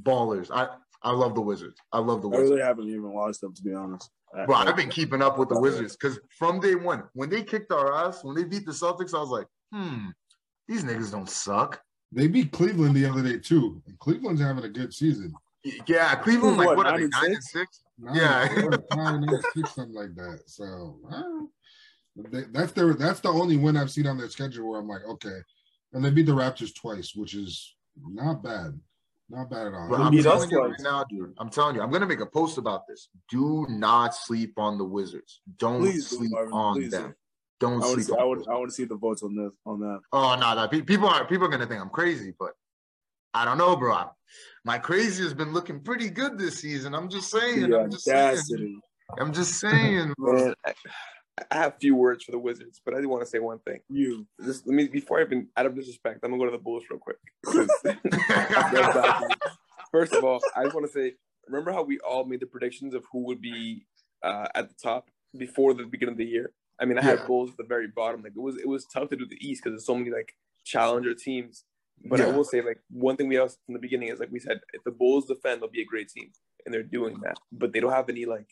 ballers. I I love the Wizards. I love the Wizards. I Wizards, really haven't even watched them to be honest. I- bro. I've been keeping up with the Wizards because from day one, when they kicked our ass, when they beat the Celtics, I was like, hmm, these niggas don't suck. They beat Cleveland the other day too. And Cleveland's having a good season. Yeah, Cleveland, like What, what are nine they? and Nine and six? six? Nine, Yeah. four, five, nine, six, something like that. So uh, they, that's their that's the only win I've seen on their schedule where I'm like, okay. And they beat the Raptors twice, which is not bad. Not bad at all. Bro, I'm telling you right now, dude. I'm telling you, I'm gonna make a post about this. Do not sleep on the Wizards. Don't Please sleep Marvin. on Please do. Them. Don't I want to sleep see. I on want. I want to see the votes on this. On that. Oh no, no. pe- People are people are gonna think I'm crazy, but I don't know, bro. I- My crazy has been looking pretty good this season. I'm just saying. The I'm just saying. I'm just saying, bro. Man, I, I have few words for the Wizards, but I do want to say one thing. You. Just let me before I even out of disrespect, I'm gonna go to the Bulls real quick. <laughs> <laughs> First of all, I just want to say, remember how we all made the predictions of who would be uh, at the top before the beginning of the year? I mean, I had Yeah. Bulls at the very bottom. Like it was, it was tough to do the East because there's so many like challenger teams. But I will say, like one thing we asked from the beginning is like we said, if the Bulls defend, they'll be a great team, and they're doing that. But they don't have any like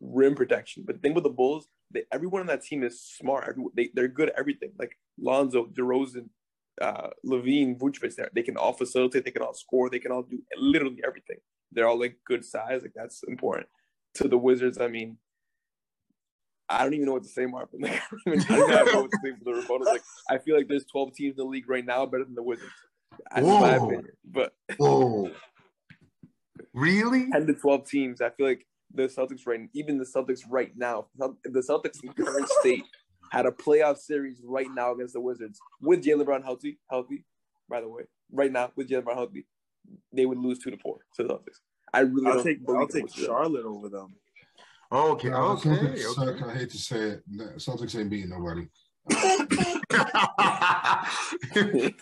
rim protection. But the thing with the Bulls, they, everyone on that team is smart. Everyone, they they're good at everything. Like Lonzo, DeRozan, uh, LaVine, Vucevic, there they can all facilitate, they can all score, they can all do literally everything. They're all like good size, like that's important. To the Wizards, I mean, I don't even know what to say, Marvin. <laughs> Like, I don't even I don't even know what to say <laughs> for the rebuttals. Like, I feel like there's 12 teams in the league right now better than the Wizards. That's my Whoa. opinion. But Whoa. Really? 10 to 12 teams, I feel like the Celtics right even the Celtics right now, the Celtics in current <laughs> state had a playoff series right now against the Wizards with Jaylen Brown healthy, healthy, by the way, right now with Jaylen Brown healthy, they would lose two to four to the Celtics. I really I'll don't take. I'll take Wizards. Charlotte over them. Okay, No, okay, Celtics, okay. I hate to say it. the Celtics ain't beating nobody. <laughs> yeah,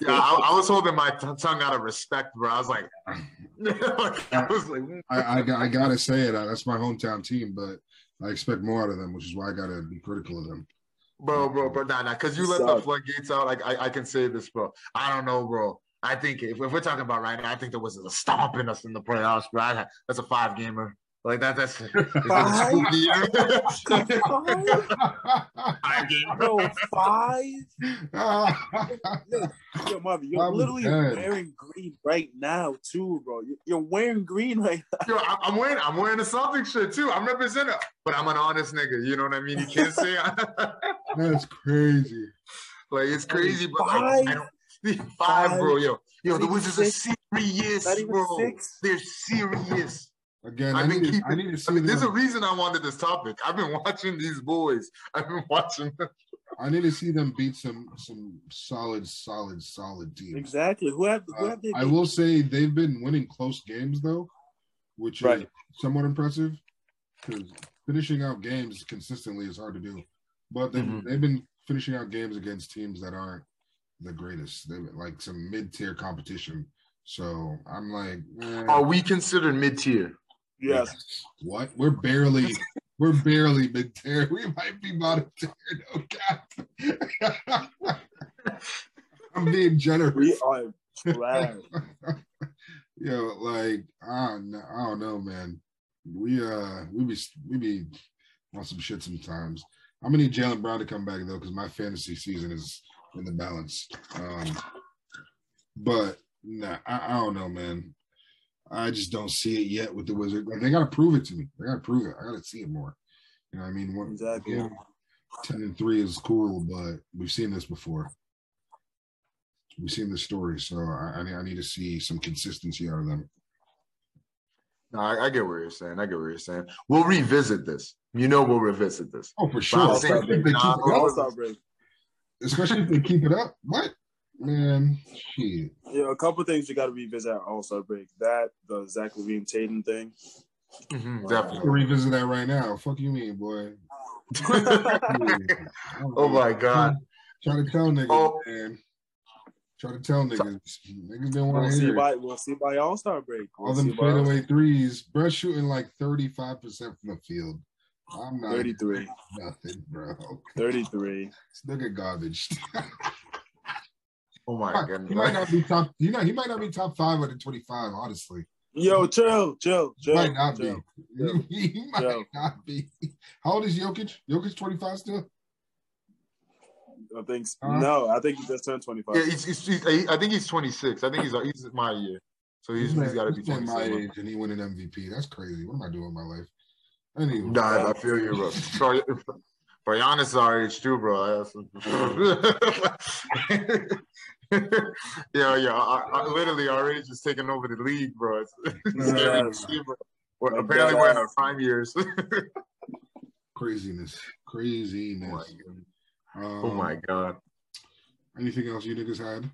I, I was holding my t- tongue out of respect, bro. I was like, <laughs> I was like, I, I, got- I gotta say it. That's my hometown team, but I expect more out of them, which is why I gotta be critical of them. bro, bro, bro, nah, nah, because you let the floodgates out. Like, I, I can say this, bro. I don't know, bro. I think if, if we're talking about right now, I think there was a stomping us in the playoffs, bro. I, that's a five gamer. Like that, that's is it <laughs> a Five? Five gamer. Bro, five? <laughs> Yo, Marvin, I you're was literally dead. wearing green right now, too, bro. You- You're wearing green right now. Yo, I- I'm wearing I'm wearing a Celtics shirt too. I'm representing, but I'm an honest nigga. You know what I mean? You can't say <laughs> That's crazy. like it's crazy, but like, Five? I don't five, bro. Yo, yo, the even Wizards are serious, bro. six? They're serious. Again, I I've been need, to, keeping. I need to see I mean, there's a reason I wanted this topic. I've been <laughs> watching these boys. I've been watching. them. I need to see them beat some some solid, solid, solid teams. Exactly. Who have, who Uh, have they I will say they've been winning close games though, which is somewhat impressive. Because finishing out games consistently is hard to do, but they've Mhm. they've been finishing out games against teams that aren't the greatest. They've like some mid tier competition. So I'm like, eh, Are we considered mid tier? Yes. what? We're barely. We're barely mid tier. We might be bottom tier. No cap. <laughs> I'm being generous. We are trash. <laughs> Yo, like I don't know, I don't know, man. We uh we be we be on some shit sometimes. I'm gonna need Jaylen Brown to come back though, because my fantasy season is in the balance. Um but nah, I, I don't know, man. I just don't see it yet with the Wizards. Like they gotta prove it to me. They gotta prove it. I gotta see it more. You know what I mean? One, Exactly. yeah, 10 and 3 is cool, but we've seen this before. We've seen this story, so I, I, need- I need to see some consistency out of them. No, I, I get what you're saying. I get what you're saying. We'll revisit this. You know, we'll revisit this. Oh, for sure. saying Especially if nah, keep it All up. Star break. Especially if they keep it up. What? Man, shit. Yeah, a couple things you got to revisit at All Star break. That the Zach LaVine Tatum thing. Mhm, I'll definitely. revisit that right now. Fuck you mean, boy. <laughs> oh my god. Try to tell niggas, Oh. man. Try to tell niggas. Niggas don't We'll want to see hear. it. by we'll see by All Star break. All We'll them see by All- fadeaway threes. Bruh shooting like 35% from the field. I'm not 33. nothing, bro. 33. Look at garbage. <laughs> Oh my God! he might not be top. You know, he might not be top five out of 25. Honestly, Yo, chill, chill, he <laughs> chill. might not chill. be. he might Yo. not be. How old is Jokic? Jokic 25 still? I think Uh, no. I think he just turned 25. Yeah, he's, he's, he's, I think he's 26. I think he's he's my year. So he's, he's got to be He's like my age, and he win an MVP. That's crazy. What am I doing with my life? Anyway, Nah, I feel you, bro. <laughs> Sorry, for Giannis our age too, bro. yeah, <laughs> yeah. I, I, literally, our age is taking over the league, bro. It's, it's scary to see, bro. Well, apparently, we're in our prime years. craziness, oh, craziness. my, Um, oh my god. Anything else you niggas had?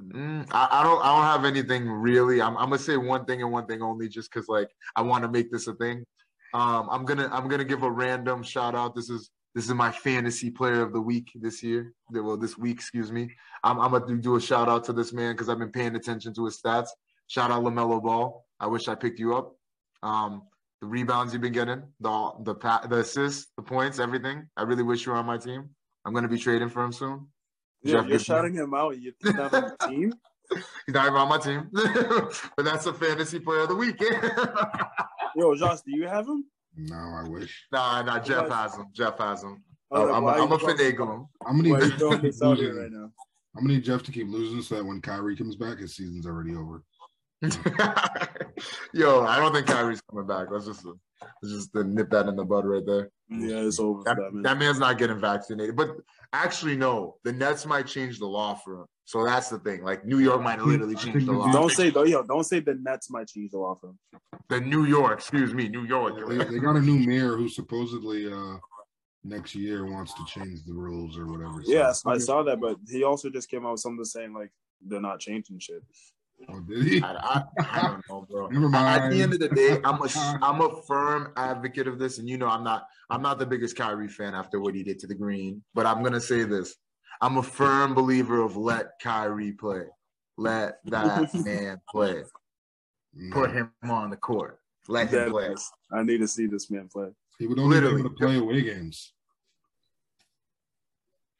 Mm, I, I don't. I don't have anything really. I'm, I'm gonna say one thing and one thing only, just because like I want to make this a thing. Um, I'm gonna I'm gonna give a random shout out. This is this is my fantasy player of the week this year. Well, this week, excuse me. I'm, I'm gonna do a shout out to this man because I've been paying attention to his stats. Shout out LaMelo Ball. I wish I picked you up. Um, the rebounds you've been getting, the the pa- the assists, the points, everything. I really wish you were on my team. I'm gonna be trading for him soon. Yeah, Jeff you're Gibson. shouting him out. You're not on the team. <laughs> He's not even on my team, <laughs> but that's a fantasy player of the week. <laughs> Yo, Josh, do you have him? No, I wish. nah, nah. Jeff has him. Jeff has him. Oh, I'm, why I'm, I'm a throwing- finagle him. I'm gonna need Jeff to keep this out here losing. right now? I'm gonna need Jeff to keep losing so that when Kyrie comes back, his season's already over. <laughs> Yo, I don't think Kyrie's coming back. Let's just let's just nip that in the bud right there. Yeah, it's over for That, that man. that man's not getting vaccinated. But actually, no, the Nets might change the law for him. So that's the thing. Like New York might literally change the law. Don't say though, yo, don't say the Nets might change the law for him. the New York, excuse me, New York. They, they got a new mayor who supposedly uh next year wants to change the rules or whatever. So- Yes, I saw that, but he also just came out with something saying like they're not changing shit. Oh, did he? I, I, I don't know, bro. <laughs> Never mind. At the end of the day, I'm a I'm a firm advocate of this, and you know I'm not I'm not the biggest Kyrie fan after what he did to the Green, but I'm gonna say this: I'm a firm believer of let Kyrie play, let that <laughs> man play, No. put him on the court, let him That play. I need to see this man play. He would only Literally. be able to play away games.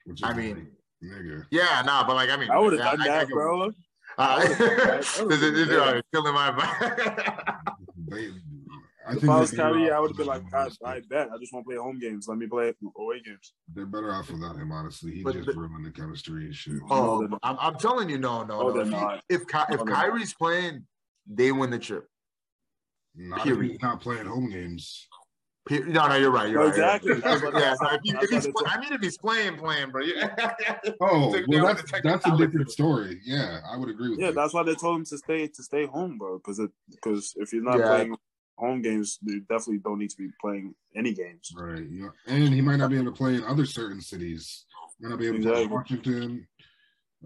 Which is I mean, nigga. yeah, nah, but like I mean, I would have done I- I that, get- bro. Uh, that. I this would've is this is done killing my <laughs> vibe. They, I If think I was Kyrie, I would have been like, him, I, bet. I just want to play home games. Let me play away games. They're better off without him, honestly. He But just the- ruined the chemistry and shit. Oh, they're. I'm, I'm telling you, no, no, Oh, no. they're If, he- not. if, Ky- oh, if Oh, they're not. Kyrie's playing, they win the trip. Not if period. he's not playing home games. Pe- No, no, you're right. You're No, right, you're right. exactly. Yeah, so if, he- if he's, play- I mean, if he's playing, playing, bro. Yeah. <laughs> Oh, well, that's that's a different story. Yeah, I would agree with that. Yeah, you. that's why they told him to stay to stay home, bro. Because because if you're not Yeah. playing home games, you definitely don't need to be playing any games. Right. Yeah. And he might not be able to play in other certain cities. Might not be able to play in Washington.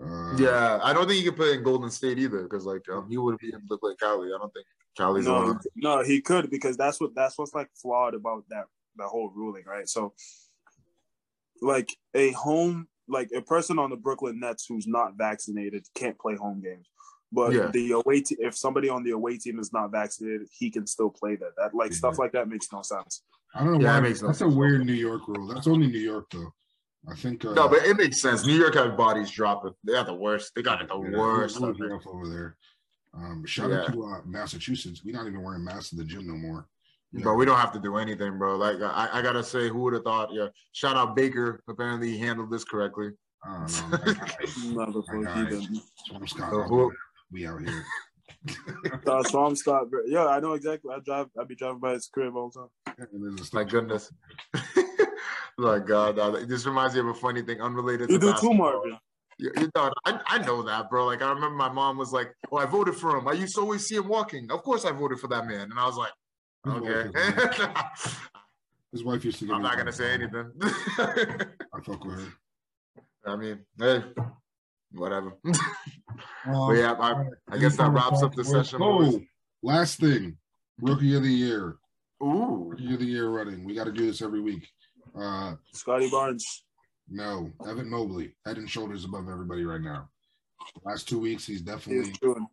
Uh, yeah, I don't think he could play in Golden State either because, like, um, he would be able to play Cali. I don't think Cali's No, on. no, he could because that's what that's what's like flawed about that that whole ruling, right? So, like a home, like a person on the Brooklyn Nets who's not vaccinated can't play home games, but Yeah. the away te- if somebody on the away team is not vaccinated, he can still play that. That like stuff like that makes no sense. I don't know Yeah, why. that makes no that's a sense. weird New York rule. That's only New York though. I think. Uh, No, but it makes sense. New York have bodies dropping. They have the worst. They got it the yeah, worst. it was of it. rough over there. Um, shout Yeah. out to uh, Massachusetts. We're not even wearing masks in the gym no more. Yeah. Bro, we don't have to do anything, bro. Like I, I gotta say, who would have thought? Yeah, shout out Baker. Apparently, he handled this correctly. I don't know. That guy, <laughs> Motherfucker, Alright. he done- Swampscott, So who- we out here. Uh, Swampscott, bro. yeah, I know exactly. I drive. I be driving by his crib all the time. And there's a My stuff- goodness. <laughs> My God, uh, this reminds me of a funny thing unrelated You to do too, basketball. Marvin. You, you know, I, I know that, bro. Like I remember my mom was like, "Oh, I voted for him. I used to always see him walking. Of course, I voted for that man." And I was like, "Okay." <laughs> His wife used to give I'm me not gonna say anything. <laughs> I fuck with her. I mean, hey, whatever. <laughs> but Um, yeah, I, I guess that wraps up the session. boys. Oh, last thing, rookie of the year, Ooh, rookie of the year running. We got to do this every week. Uh, Scottie Barnes. no, Evan Mobley, head and shoulders above everybody right now. Last two weeks, he's He definitely doing.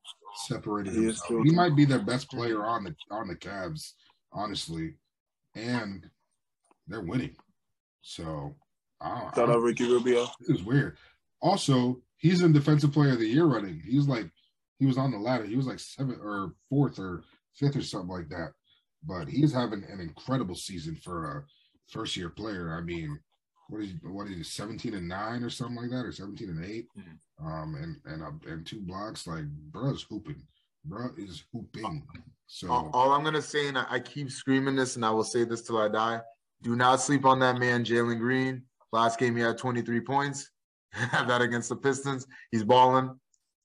separated he himself. true. He might be their best player on the on the Cavs, honestly, and they're winning. So, I don't, I Shout don't- Ricky Rubio. It was weird. Also, he's in defensive player of the year running. He was like, he was on the ladder. He was like seventh or fourth or fifth or something like that. But he's having an incredible season for a first year player. I mean, what is what is he, 17 and nine or something like that, or 17 and 8 Mhm. Um, and and uh, and two blocks. Like, bruh's hooping. Bruh is hooping. So all, all I'm gonna say, and I, I keep screaming this, and I will say this till I die: Do not sleep on that man, Jalen Green. Last game he had 23 points. <laughs> Had that against the Pistons. He's balling.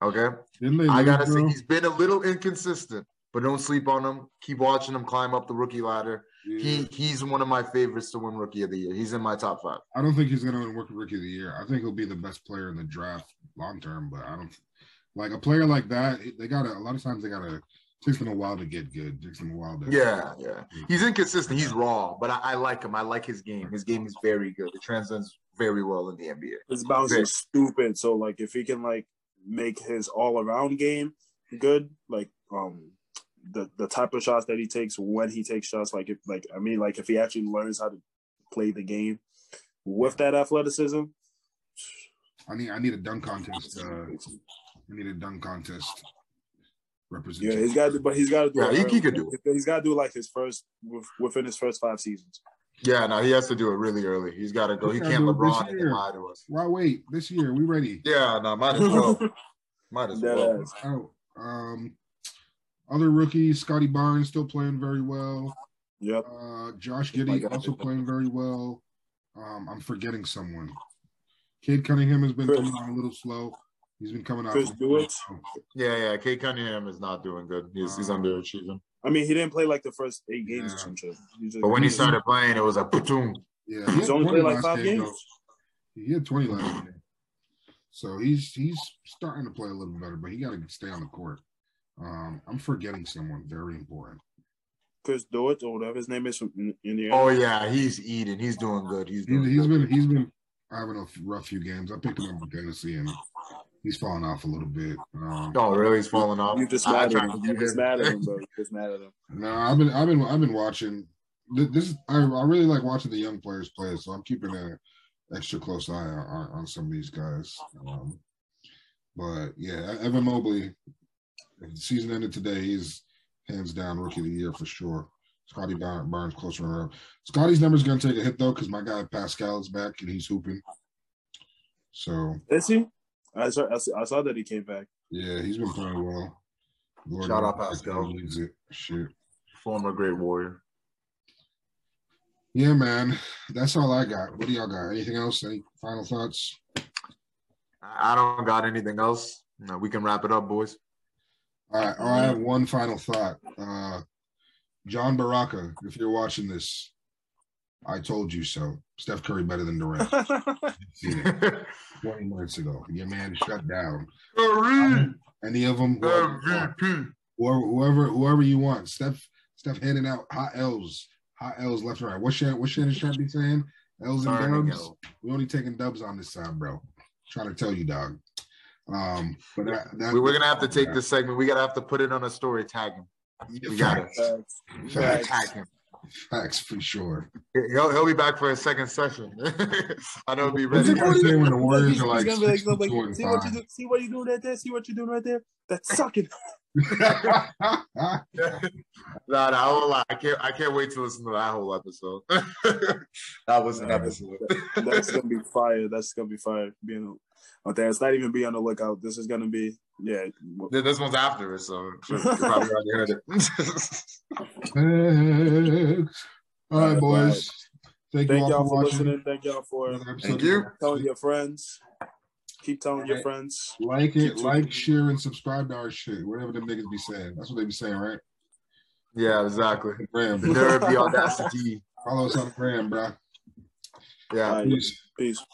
Okay. I gotta say he's been a little inconsistent, but don't sleep on him. Keep watching him climb up the rookie ladder. Yeah. He he's one of my favorites to win rookie of the year. He's in my top five. I don't think he's gonna win Rookie of the Year. I think he'll be the best player in the draft long term, but I don't like a player like that. They gotta a lot of times they gotta takes them a while to get good. takes them a while to Yeah, yeah. He's inconsistent. He's raw, but I, I like him. I like his game. His game is very good. It transcends very well in the NBA. His bounce Great. is stupid. So like, if he can like make his all around game good, like um the the type of shots that he takes when he takes shots, like if like I mean like if he actually learns how to play the game with that athleticism. I need I need a dunk contest. Uh, I need a dunk contest Yeah, he's got to, but he's got to do. Yeah, it he- he could do it. He's got to do like his first with- within his first five seasons. Yeah, no, he has to do it really early. He's got to go. He can't do it this LeBron and lie to us. Why wait? This year we ready. Yeah, no, might as well. might as Dead well. ass. Oh, um, other rookies, Scottie Barnes still playing very well. Yep. Uh, Josh Giddey God. also playing very well. Um, I'm forgetting someone. Cade Cunningham has been Chris. coming on a little slow. He's been coming out. Chris Dewitt. Yeah, yeah. Cade Cunningham is not doing good. He's he's Uh, underachieving. I mean, he didn't play like the first eight games Yeah. or some shit. Just- But when he started playing, it was a boom. Yeah, he He's had only 20 played like last five game, games. though. He had 20 last game. So he's he's starting to play a little better, but he got to stay on the court. Um, I'm forgetting someone very important. Chris Dort or whatever his name is from In- Indiana. Oh yeah, he's eating. He's doing good. He's He's, doing he's good. been he's been having a rough few games. I picked him up for Tennessee, and he's falling off a little bit. Um, Oh really? He's falling off. You just I- I mad at him. You just mad at him, bro. You just mad at him. No, I've been I've been I've been watching. This I, I really like watching the young players play, so I'm keeping a extra close eye on, on, on some of these guys. Um, but yeah, Evan Mobley, season ended today, he's hands down rookie of the year for sure. Scottie Barnes closer runner up. Scottie's number's gonna take a hit though, because my guy Pascal is back and he's hooping. So Is he? I saw, I saw- I saw that he came back. yeah, he's been playing well. Lord Shout out Pascal. he it. Shit. Former great warrior. Yeah, man. That's all I got. What do y'all got? Anything else? Any final thoughts? I I don't got anything else. No, we can wrap it up, boys. All right. Oh, I have one final thought. Uh, John Baraka, if you're watching this, I told you so. Steph Curry better than Durant. <laughs> Seen it 20 minutes ago. Your man shut down. Curry, Any of them, whoever, MVP. whoever, whoever, whoever you want. Steph, Steph handing out hot L's, hot L's left and right. What's Shannon, what's Shannon Sharpe be saying? L's and Turning dubs. L. We only taking dubs on this side, bro. Trying to tell you, dog. Um, but that, that, We- We're gonna have to take this segment. We gotta have to put it on a story. Tag him. We got it. Facts. We gotta tag him. <laughs> Facts for sure. He'll, he'll be back for a second session. <laughs> I know he'll be What's ready. say when the He's Warriors are gonna like, be like, six no, and like, see what you five? do, see what you doing right there, see what you're doing right there. That's sucking. <laughs> nah, nah, I won't lie. I can't. I can't wait to listen to that whole episode. that was an episode. That's gonna be fire. That's gonna be fire. Being out there, it's not even be on the lookout. This is gonna be, yeah. this one's after it, so <laughs> you probably already heard it. All right, boys. Thank, Thank you all y'all for for watching. listening. Thank y'all for Another Thank you. telling your friends. Keep telling your friends. Like it, like, share, and subscribe to our shit. Whatever them niggas be saying. That's what they be saying, right? yeah, exactly. Gram. The nerve, the audacity. Follow us on the gram, bro. Yeah. All right. Peace. Peace.